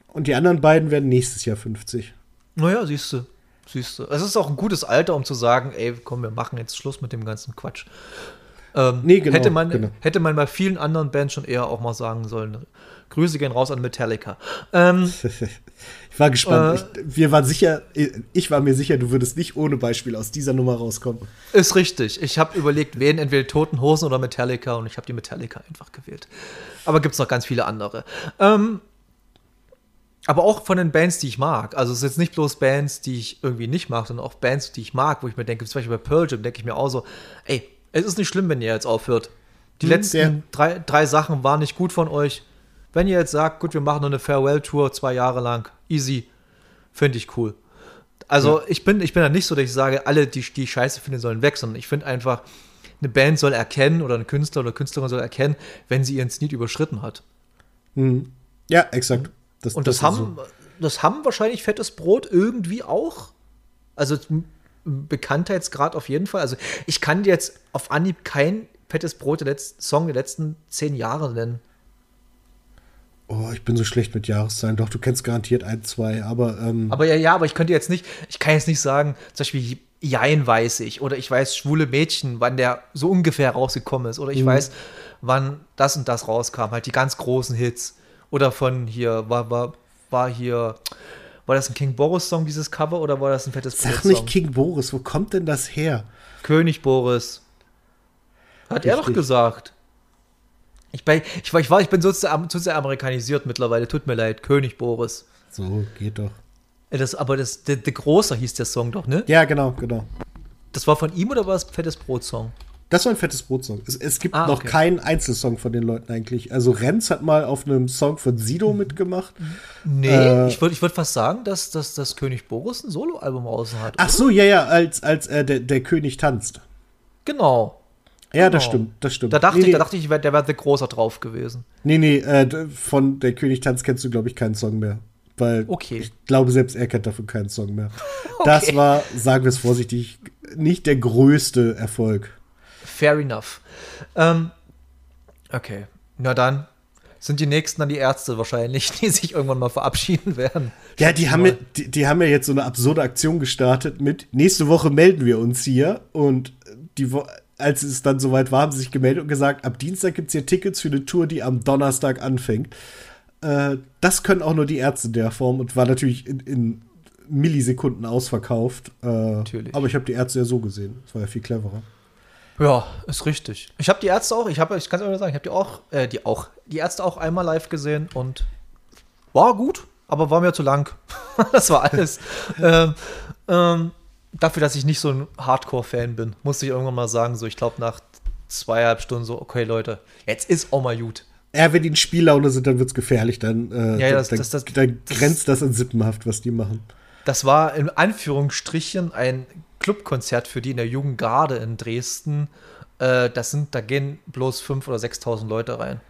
Und die anderen beiden werden nächstes Jahr 50. Naja, siehst du. Siehst du. Es ist auch ein gutes Alter, um zu sagen, ey, komm, wir machen jetzt Schluss mit dem ganzen Quatsch. Ähm, nee, genau, hätte, man, genau. hätte man bei vielen anderen Bands schon eher auch mal sagen sollen. Grüße gehen raus an Metallica. Ähm, ich war gespannt. Äh, ich, wir waren sicher, ich war mir sicher, du würdest nicht ohne Beispiel aus dieser Nummer rauskommen. Ist richtig. Ich habe überlegt, wen entweder Toten Hosen oder Metallica und ich habe die Metallica einfach gewählt. Aber gibt es noch ganz viele andere. Ähm, aber auch von den Bands, die ich mag. Also es sind jetzt nicht bloß Bands, die ich irgendwie nicht mag, sondern auch Bands, die ich mag, wo ich mir denke, zum Beispiel bei Pearl Jam, denke ich mir auch so, ey, es ist nicht schlimm, wenn ihr jetzt aufhört. Die hm, letzten ja. drei, drei Sachen waren nicht gut von euch. Wenn ihr jetzt sagt, gut, wir machen nur eine Farewell-Tour zwei Jahre lang, easy, finde ich cool. Also ja. ich bin, ich bin da nicht so, dass ich sage, alle, die, die Scheiße finden, sollen weg, sondern ich finde einfach, eine Band soll erkennen oder ein Künstler oder Künstlerin soll erkennen, wenn sie ihren Sneed überschritten hat. Mhm. Ja, exakt. Das, und das, das haben, so. das haben wahrscheinlich fettes Brot irgendwie auch. Also Bekanntheitsgrad auf jeden Fall. Also ich kann dir jetzt auf Anhieb kein fettes Brot der letzten Song der letzten zehn Jahre nennen. Oh, ich bin so schlecht mit Jahreszahlen. Doch, du kennst garantiert ein, zwei, aber. Ähm aber ja, ja, aber ich könnte jetzt nicht, ich kann jetzt nicht sagen, zum Beispiel Jein weiß ich, oder ich weiß schwule Mädchen, wann der so ungefähr rausgekommen ist, oder ich mhm. weiß, wann das und das rauskam, halt die ganz großen Hits. Oder von hier, war, war, war hier, war das ein King Boris-Song, dieses Cover, oder war das ein fettes Sag nicht King Boris, wo kommt denn das her? König Boris. Hat Richtig. er doch gesagt. Ich, bin, ich, ich, war, ich bin so zu, zu sehr amerikanisiert mittlerweile, tut mir leid, König Boris. So, geht doch. Das, aber das, der, der Großer hieß der Song doch, ne? Ja, genau, genau. Das war von ihm oder war es Fettes Brot-Song? Das war ein fettes Brotsong. Es, es gibt ah, noch okay. keinen Einzelsong von den Leuten eigentlich. Also Renz hat mal auf einem Song von Sido mhm. mitgemacht. Nee, äh, ich würde ich würd fast sagen, dass, dass, dass König Boris ein Soloalbum raus hat. Ach so, ja, ja, als, als äh, der, der König tanzt. Genau. Ja, das genau. stimmt, das stimmt. Da dachte nee, ich, da dachte ich, der wäre der großer drauf gewesen. Nee, nee, äh, von Der König tanzt kennst du, glaube ich, keinen Song mehr. Weil okay. ich glaube, selbst er kennt davon keinen Song mehr. okay. Das war, sagen wir es vorsichtig, nicht der größte Erfolg. Fair enough. Ähm, okay, na dann sind die nächsten dann die Ärzte wahrscheinlich, die sich irgendwann mal verabschieden werden. Ja, die haben ja, die, die, haben ja jetzt so eine absurde Aktion gestartet mit nächste Woche melden wir uns hier und die als es dann soweit war, haben sie sich gemeldet und gesagt, ab Dienstag gibt es hier Tickets für eine Tour, die am Donnerstag anfängt. Äh, das können auch nur die Ärzte in der Form und war natürlich in, in Millisekunden ausverkauft. Äh, natürlich. Aber ich habe die Ärzte ja so gesehen. Das war ja viel cleverer. Ja, ist richtig. Ich habe die Ärzte auch, ich ich kann es auch sagen, ich habe die auch, äh, die auch, die Ärzte auch einmal live gesehen und war gut, aber war mir zu lang. das war alles. ähm, ähm, dafür, dass ich nicht so ein Hardcore-Fan bin, musste ich irgendwann mal sagen, so ich glaube nach zweieinhalb Stunden so, okay Leute, jetzt ist auch mal gut. Ja, wenn die in Spiellaune sind, dann wird es gefährlich. Dann, äh, ja, das, dann, das, das, dann grenzt das an Sippenhaft, was die machen. Das war in Anführungsstrichen ein Clubkonzert für die in der Jugendgarde in Dresden. Äh, das sind, da gehen bloß 5.000 oder 6.000 Leute rein.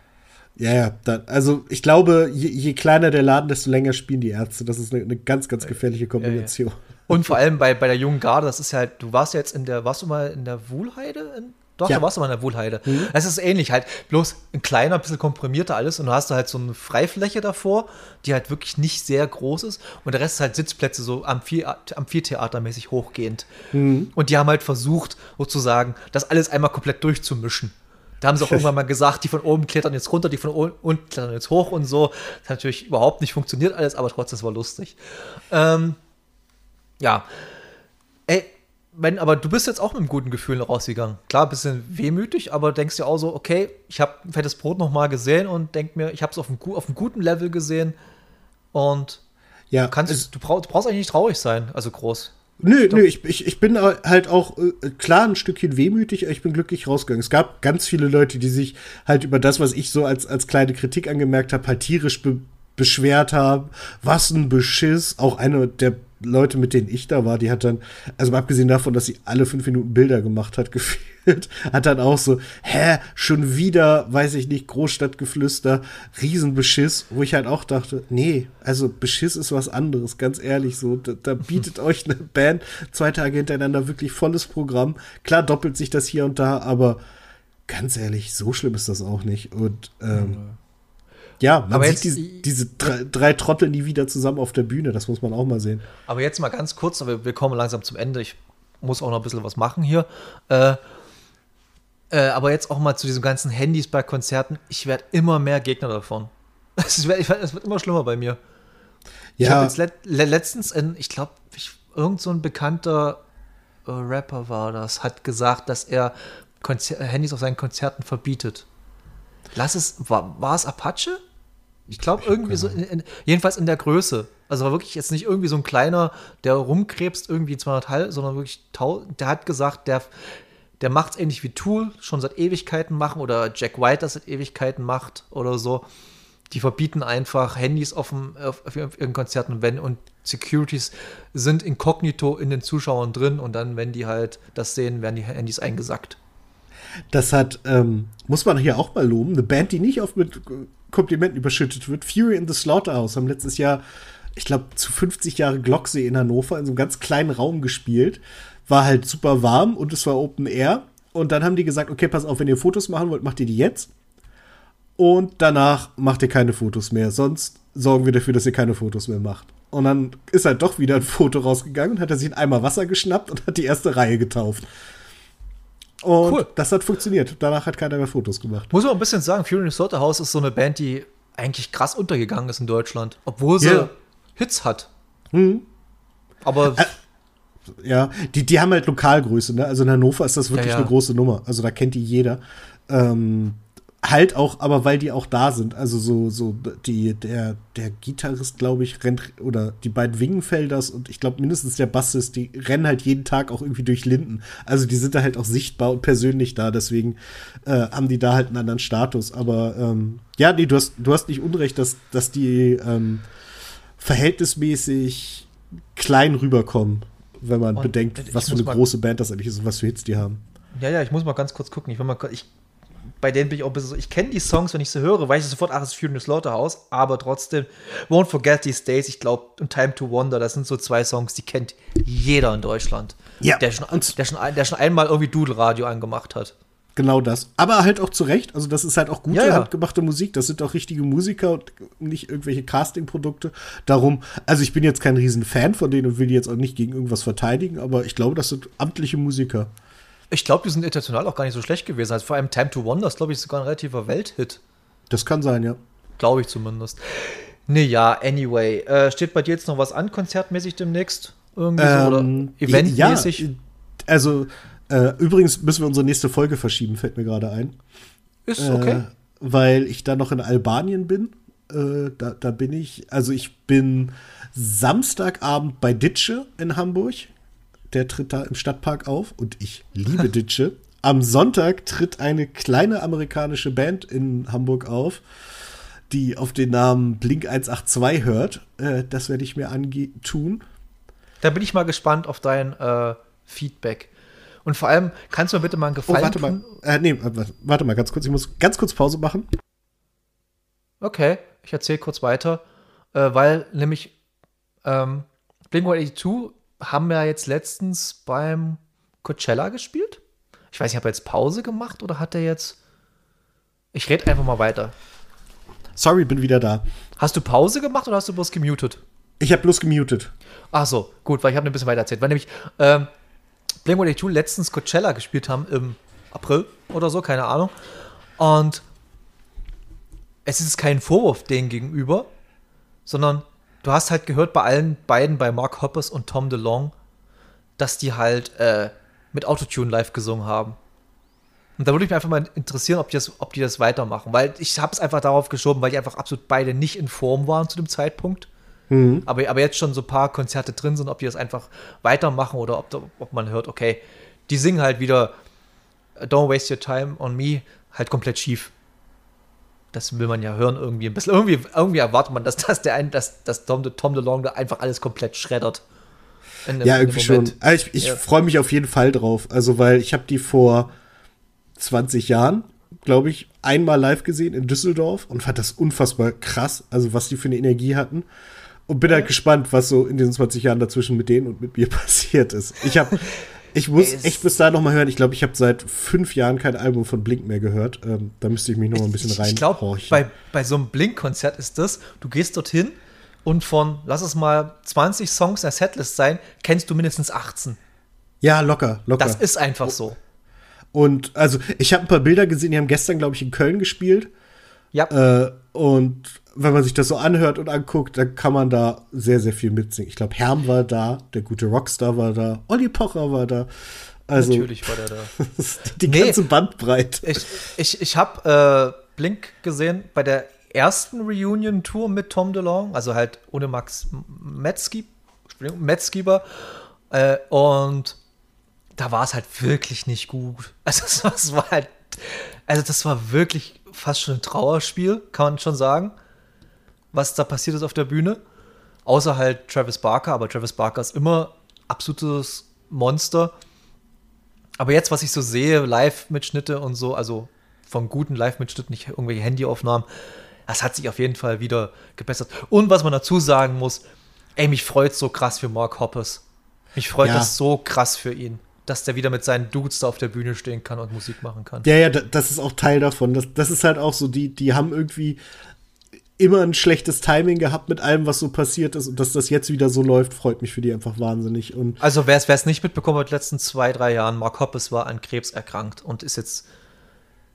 Ja, ja. Da, also ich glaube, je, je, kleiner der Laden, desto länger spielen die Ärzte. Das ist eine, eine ganz, ganz gefährliche Kombination. Ja, ja. Und vor allem bei, bei der jungen Garde, das ist ja halt, du warst ja jetzt in der, warst du mal in der Wuhlheide in doch, ja. da warst du mal in der Wohlheide. Mhm. Es ist ähnlich, halt bloß ein kleiner, bisschen komprimierter alles und du hast da halt so eine Freifläche davor, die halt wirklich nicht sehr groß ist und der Rest ist halt Sitzplätze so Amphi Amphitheatermäßig hochgehend. Mhm. Und die haben halt versucht, sozusagen, das alles einmal komplett durchzumischen. Da haben sie auch irgendwann mal gesagt, die von oben klettern jetzt runter, die von unten klettern jetzt hoch und so. Das hat natürlich überhaupt nicht funktioniert alles, aber trotzdem, es war lustig. Ähm, ja. Ey, wenn, aber du bist jetzt auch mit einem guten Gefühl rausgegangen. Klar, ein bisschen wehmütig, aber denkst dir auch so, okay, ich habe fettes Brot noch mal gesehen und denk mir, ich habe es auf, einem, auf einem guten Level gesehen und ja, kannst, du, brauch, du brauchst eigentlich nicht traurig sein, also groß. Nö, nö, ich, ich, ich bin halt auch äh, klar ein Stückchen wehmütig, aber ich bin glücklich rausgegangen. Es gab ganz viele Leute, die sich halt über das, was ich so als, als kleine Kritik angemerkt habe, halt tierisch be beschwert haben. Was ein Beschiss. Auch eine der Leute, mit denen ich da war, die hat dann, also mal abgesehen davon, dass sie alle fünf Minuten Bilder gemacht hat, gefühlt, hat dann auch so, hä, schon wieder, weiß ich nicht, Großstadtgeflüster, Riesenbeschiss, wo ich halt auch dachte, nee, also Beschiss ist was anderes, ganz ehrlich, so, da, da bietet euch eine Band zwei Tage hintereinander wirklich volles Programm. Klar doppelt sich das hier und da, aber ganz ehrlich, so schlimm ist das auch nicht. Und ähm, ja. Ja, man aber sieht jetzt, diese, diese drei, drei, Trottel nie wieder zusammen auf der Bühne, das muss man auch mal sehen. Aber jetzt mal ganz kurz, aber wir kommen langsam zum Ende. Ich muss auch noch ein bisschen was machen hier. Äh, Äh, aber jetzt auch mal zu diesen ganzen Handys bei Konzerten. Ich werde immer mehr Gegner davon. Es wird, immer schlimmer bei mir. Ja. Ich habe jetzt let, letztens, in, ich glaube, irgend so ein bekannter äh, Rapper war das, hat gesagt, dass er Konzer Handys auf seinen Konzerten verbietet. Lass es, war, war es Apache? Ich glaube irgendwie so, in, in, jedenfalls in der Größe. Also war wirklich jetzt nicht irgendwie so ein kleiner, der rumkrebst irgendwie 200 Hall, sondern wirklich, der hat gesagt, der, der macht es ähnlich wie Tool, schon seit Ewigkeiten machen oder Jack White das seit Ewigkeiten macht oder so. Die verbieten einfach Handys auf, dem, auf, auf ihren Konzerten wenn und Securities sind inkognito in den Zuschauern drin und dann, wenn die halt das sehen, werden die Handys eingesackt. Das hat, ähm, muss man hier auch mal loben, eine Band, die nicht oft mit Komplimenten überschüttet wird. Fury in the Slaughterhouse haben letztes Jahr, ich glaube, zu 50 Jahre Glocksee in Hannover in so einem ganz kleinen Raum gespielt. War halt super warm und es war Open Air. Und dann haben die gesagt, okay, pass auf, wenn ihr Fotos machen wollt, macht ihr die jetzt. Und danach macht ihr keine Fotos mehr. Sonst sorgen wir dafür, dass ihr keine Fotos mehr macht. Und dann ist halt doch wieder ein Foto rausgegangen und hat er sich einen Eimer Wasser geschnappt und hat die erste Reihe getauft. Und cool. das hat funktioniert. Danach hat keiner mehr Fotos gemacht. Muss man ein bisschen sagen, Fury in the Slaughterhouse ist so eine Band, die eigentlich krass untergegangen ist in Deutschland. Obwohl sie yeah. Hits hat. Mhm. Aber. Ä ja, die, die haben halt Lokalgröße, ne? Also in Hannover ist das wirklich ja, ja. eine große Nummer. Also da kennt die jeder. Ähm, halt auch, aber weil die auch da sind. Also so, so die, der, der Gitarrist, glaube ich, rennt, oder die beiden Wingenfelders und ich glaube mindestens der Bassist, die rennen halt jeden Tag auch irgendwie durch Linden. Also die sind da halt auch sichtbar und persönlich da, deswegen äh, haben die da halt einen anderen Status. Aber ähm, ja, nee, du hast, du hast nicht unrecht, dass, dass die ähm, verhältnismäßig klein rüberkommen, wenn man und bedenkt, was für eine große Band das eigentlich ist und was für Hits die haben. Ja, ja, ich muss mal ganz kurz gucken. Ich will mal, ich bei denen bin ich auch ein bisschen so, ich kenne die Songs, wenn ich sie höre, weiß ich sofort, ach, es ist the Slaughterhouse, aber trotzdem, Won't Forget These Days, ich glaube, und Time to Wonder, das sind so zwei Songs, die kennt jeder in Deutschland. Ja. Der schon, der schon, der schon einmal irgendwie Doodle-Radio angemacht hat. Genau das. Aber halt auch zu Recht. Also, das ist halt auch gute, ja, ja. handgemachte Musik. Das sind auch richtige Musiker und nicht irgendwelche Casting-Produkte. Darum, also ich bin jetzt kein riesen Fan von denen und will die jetzt auch nicht gegen irgendwas verteidigen, aber ich glaube, das sind amtliche Musiker. Ich glaube, die sind international auch gar nicht so schlecht gewesen. Also vor allem Time to Wonder ist, glaube ich, sogar ein relativer Welthit. Das kann sein, ja. Glaube ich zumindest. Nee, ja, anyway. Äh, steht bei dir jetzt noch was an, konzertmäßig demnächst? Irgendwie ähm, so, oder ähm, eventmäßig? Ja, also, äh, übrigens müssen wir unsere nächste Folge verschieben, fällt mir gerade ein. Ist okay. Äh, weil ich da noch in Albanien bin. Äh, da, da bin ich, also ich bin Samstagabend bei Ditsche in Hamburg der tritt da im Stadtpark auf und ich liebe Ditsche. Am Sonntag tritt eine kleine amerikanische Band in Hamburg auf, die auf den Namen Blink 182 hört. Äh, das werde ich mir tun. Da bin ich mal gespannt auf dein äh, Feedback. Und vor allem, kannst du mir bitte mal einen Gefallen oh, warte tun? Mal. Äh, nee, warte mal ganz kurz. Ich muss ganz kurz Pause machen. Okay, ich erzähle kurz weiter, äh, weil nämlich ähm, Blink 182 haben wir jetzt letztens beim Coachella gespielt. Ich weiß nicht, hat er jetzt Pause gemacht oder hat er jetzt. Ich rede einfach mal weiter. Sorry, bin wieder da. Hast du Pause gemacht oder hast du bloß gemutet? Ich habe bloß gemutet. Ach so, gut, weil ich habe ein bisschen weiter erzählt. Weil nämlich ähm, Blink-182 letztens Coachella gespielt haben im April oder so, keine Ahnung. Und es ist kein Vorwurf denen gegenüber, sondern du hast halt gehört bei allen beiden, bei Mark Hoppers und Tom DeLong, dass die halt äh, mit Autotune live gesungen haben. Und da würde ich mich einfach mal interessieren, ob die das, ob die das weitermachen. Weil ich habe es einfach darauf geschoben, weil die einfach absolut beide nicht in Form waren zu dem Zeitpunkt. Mhm. Aber, aber jetzt schon so ein paar Konzerte drin sind, ob die das einfach weitermachen oder ob, ob man hört, okay, die singen halt wieder Don't Waste Your Time on Me halt komplett schief das will man ja hören irgendwie ein bisschen. Irgendwie, irgendwie erwartet man, dass, dass, der ein, dass, dass Tom, Tom DeLong da einfach alles komplett schreddert. Dem, ja, irgendwie schon. Also ich, ich ja. freue mich auf jeden Fall drauf. Also, weil ich habe die vor 20 Jahren, glaube ich, einmal live gesehen in Düsseldorf und fand das unfassbar krass, also was die für eine Energie hatten. Und bin halt gespannt, was so in diesen 20 Jahren dazwischen mit denen und mit mir passiert ist. Ich habe ich muss echt bis da noch mal hören. Ich glaube, ich habe seit fünf Jahren kein Album von Blink mehr gehört. Ähm, da müsste ich mich noch mal ein bisschen rein. Ich glaube, bei, bei so einem Blink-Konzert ist das, du gehst dorthin und von, lass es mal 20 Songs der Setlist sein, kennst du mindestens 18. Ja, locker, locker. Das ist einfach so. Und also, ich habe ein paar Bilder gesehen, die haben gestern, glaube ich, in Köln gespielt. Ja. Äh, und wenn man sich das so anhört und anguckt, dann kann man da sehr, sehr viel mitsingen. Ich glaube, Herm war da, der gute Rockstar war da, Olli Pocher war da. Also, Natürlich war der da. die nee, ganze Bandbreite. Ich, ich, ich habe äh, Blink gesehen bei der ersten Reunion-Tour mit Tom DeLong, also halt ohne Max Metzgi, Metzgiber. Äh, und da war es halt wirklich nicht gut. Also das war halt, also das war wirklich fast schon ein Trauerspiel, kann man schon sagen, was da passiert ist auf der Bühne. Außer halt Travis Barker, aber Travis Barker ist immer absolutes Monster. Aber jetzt, was ich so sehe, Live-Mitschnitte und so, also von guten Live-Mitschnitten, nicht irgendwelche Handyaufnahmen, das hat sich auf jeden Fall wieder gebessert. Und was man dazu sagen muss, ey, mich freut so krass für Mark Hoppes. Mich freut ja. das so krass für ihn dass der wieder mit seinen Dudes da auf der Bühne stehen kann und Musik machen kann. Ja, ja, das ist auch Teil davon. Das, das ist halt auch so, die, die haben irgendwie immer ein schlechtes Timing gehabt mit allem, was so passiert ist. Und dass das jetzt wieder so läuft, freut mich für die einfach wahnsinnig. Und also, wer es nicht mitbekommen hat, letzten zwei, drei Jahren, Mark Hoppes war an Krebs erkrankt und ist jetzt,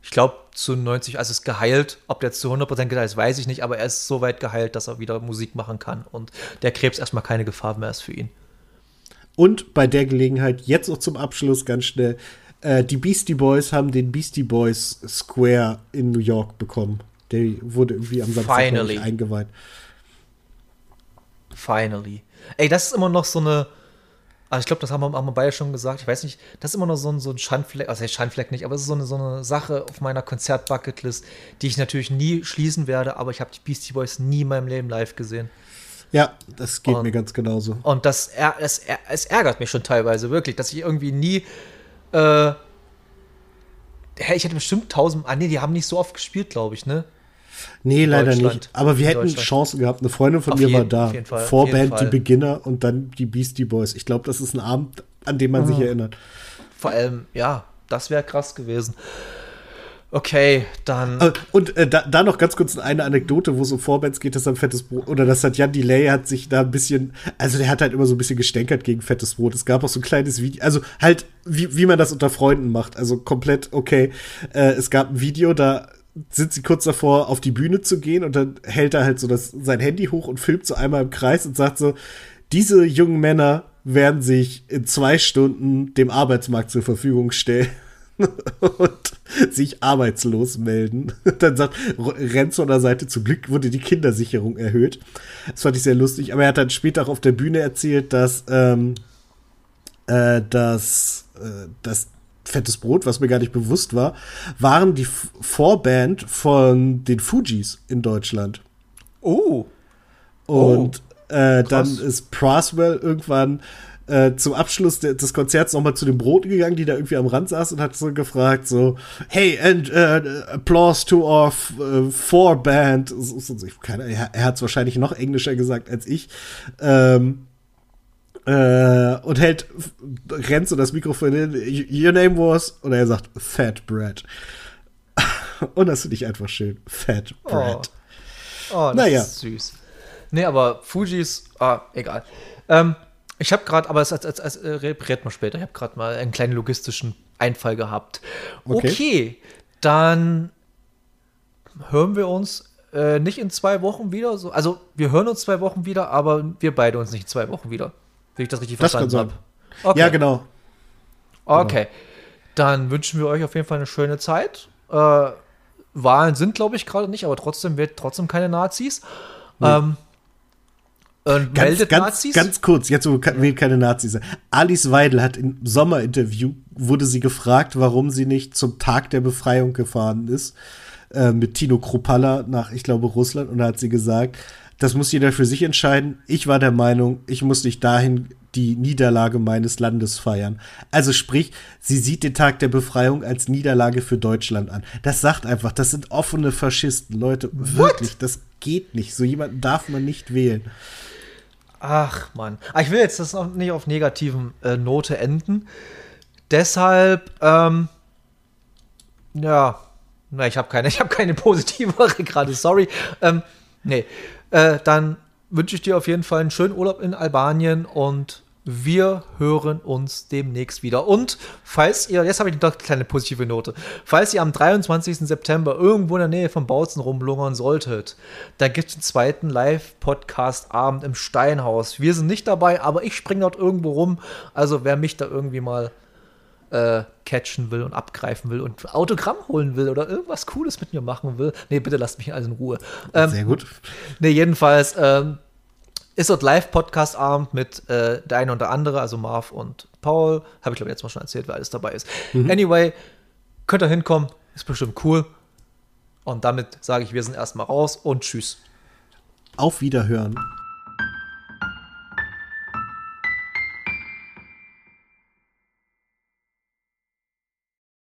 ich glaube, zu 90, also ist geheilt. Ob der jetzt zu 100% geheilt ist, weiß ich nicht, aber er ist so weit geheilt, dass er wieder Musik machen kann und der Krebs erstmal keine Gefahr mehr ist für ihn. Und bei der Gelegenheit, jetzt auch zum Abschluss ganz schnell, äh, die Beastie Boys haben den Beastie Boys Square in New York bekommen. Der wurde irgendwie am Samstag eingeweiht. Finally. Ey, das ist immer noch so eine. Also ich glaube, das haben wir, haben wir beide schon gesagt. Ich weiß nicht, das ist immer noch so ein, so ein Schandfleck, also Schandfleck nicht, aber es ist so eine, so eine Sache auf meiner Konzert-Bucketlist, die ich natürlich nie schließen werde, aber ich habe die Beastie Boys nie in meinem Leben live gesehen. Ja, das geht und, mir ganz genauso. Und das, es, es ärgert mich schon teilweise wirklich, dass ich irgendwie nie. Äh, ich hätte bestimmt tausend. Ah, nee, die haben nicht so oft gespielt, glaube ich, ne? Nee, in leider nicht. Aber wir hätten Chancen gehabt. Eine Freundin von auf mir jeden, war da. Vorband, die Beginner und dann die Beastie Boys. Ich glaube, das ist ein Abend, an den man mhm. sich erinnert. Vor allem, ja, das wäre krass gewesen. Okay, dann. Äh, und äh, da, da, noch ganz kurz eine Anekdote, wo so Vorbands geht, dass ein fettes Brot, oder das hat Jan Delay hat sich da ein bisschen, also der hat halt immer so ein bisschen gestänkert gegen fettes Brot. Es gab auch so ein kleines Video, also halt, wie, wie man das unter Freunden macht, also komplett okay. Äh, es gab ein Video, da sind sie kurz davor, auf die Bühne zu gehen und dann hält er halt so das, sein Handy hoch und filmt so einmal im Kreis und sagt so, diese jungen Männer werden sich in zwei Stunden dem Arbeitsmarkt zur Verfügung stellen. und sich arbeitslos melden. Dann sagt, rennt zu einer Seite, zum Glück wurde die Kindersicherung erhöht. Das fand ich sehr lustig. Aber er hat dann später auch auf der Bühne erzählt, dass, ähm, äh, dass, äh, das Fettes Brot, was mir gar nicht bewusst war, waren die Vorband von den Fujis in Deutschland. Oh. Und oh. Äh, dann ist Praswell irgendwann äh, zum Abschluss de des Konzerts nochmal zu den Broten gegangen, die da irgendwie am Rand saß und hat so gefragt, so, hey, and uh, applause to our uh, four band. Keine, er, er hat es wahrscheinlich noch englischer gesagt als ich. Ähm, äh, und hält, rennt so das Mikrofon hin, your name was, und er sagt, Fat Bread. und das finde ich einfach schön. Fat Bread. Oh, oh das naja. ist süß. Nee, aber Fujis, ah, egal. Ähm, ich habe gerade, aber es als, als, als äh, repariert mal später. Ich habe gerade mal einen kleinen logistischen Einfall gehabt. Okay, okay dann hören wir uns äh, nicht in zwei Wochen wieder. So, also wir hören uns zwei Wochen wieder, aber wir beide uns nicht in zwei Wochen wieder. Wenn ich das richtig das verstanden habe. Okay. Ja, genau. Okay. Genau. Dann wünschen wir euch auf jeden Fall eine schöne Zeit. Äh, Wahlen sind, glaube ich, gerade nicht, aber trotzdem wird trotzdem keine Nazis. Nee. Ähm, und ganz, meldet ganz, Nazis? Ganz kurz, jetzt wo wir keine Nazis sind. Alice Weidel hat im Sommerinterview, wurde sie gefragt, warum sie nicht zum Tag der Befreiung gefahren ist, äh, mit Tino Kropalla nach, ich glaube, Russland. Und da hat sie gesagt, das muss jeder für sich entscheiden. Ich war der Meinung, ich muss nicht dahin die Niederlage meines Landes feiern. Also sprich, sie sieht den Tag der Befreiung als Niederlage für Deutschland an. Das sagt einfach, das sind offene Faschisten, Leute. What? Wirklich, das geht nicht. So jemanden darf man nicht wählen. Ach man, ah, ich will jetzt das noch nicht auf negativen äh, Note enden. Deshalb, ähm, ja, na, ich habe keine, ich habe keine positivere gerade, sorry. Ähm, nee, äh, dann wünsche ich dir auf jeden Fall einen schönen Urlaub in Albanien und wir hören uns demnächst wieder. Und falls ihr, jetzt habe ich eine kleine positive Note, falls ihr am 23. September irgendwo in der Nähe von Bautzen rumlungern solltet, da gibt es einen zweiten Live-Podcast-Abend im Steinhaus. Wir sind nicht dabei, aber ich springe dort irgendwo rum. Also wer mich da irgendwie mal äh, catchen will und abgreifen will und Autogramm holen will oder irgendwas Cooles mit mir machen will, nee, bitte lasst mich also in Ruhe. Ähm, Sehr gut. Nee, jedenfalls, ähm, ist dort Live-Podcast-Abend mit äh, der eine und der andere, also Marv und Paul. Habe ich, glaube ich, jetzt mal schon erzählt, wer alles dabei ist. Mhm. Anyway, könnt ihr hinkommen, ist bestimmt cool. Und damit sage ich, wir sind erstmal raus und tschüss. Auf Wiederhören.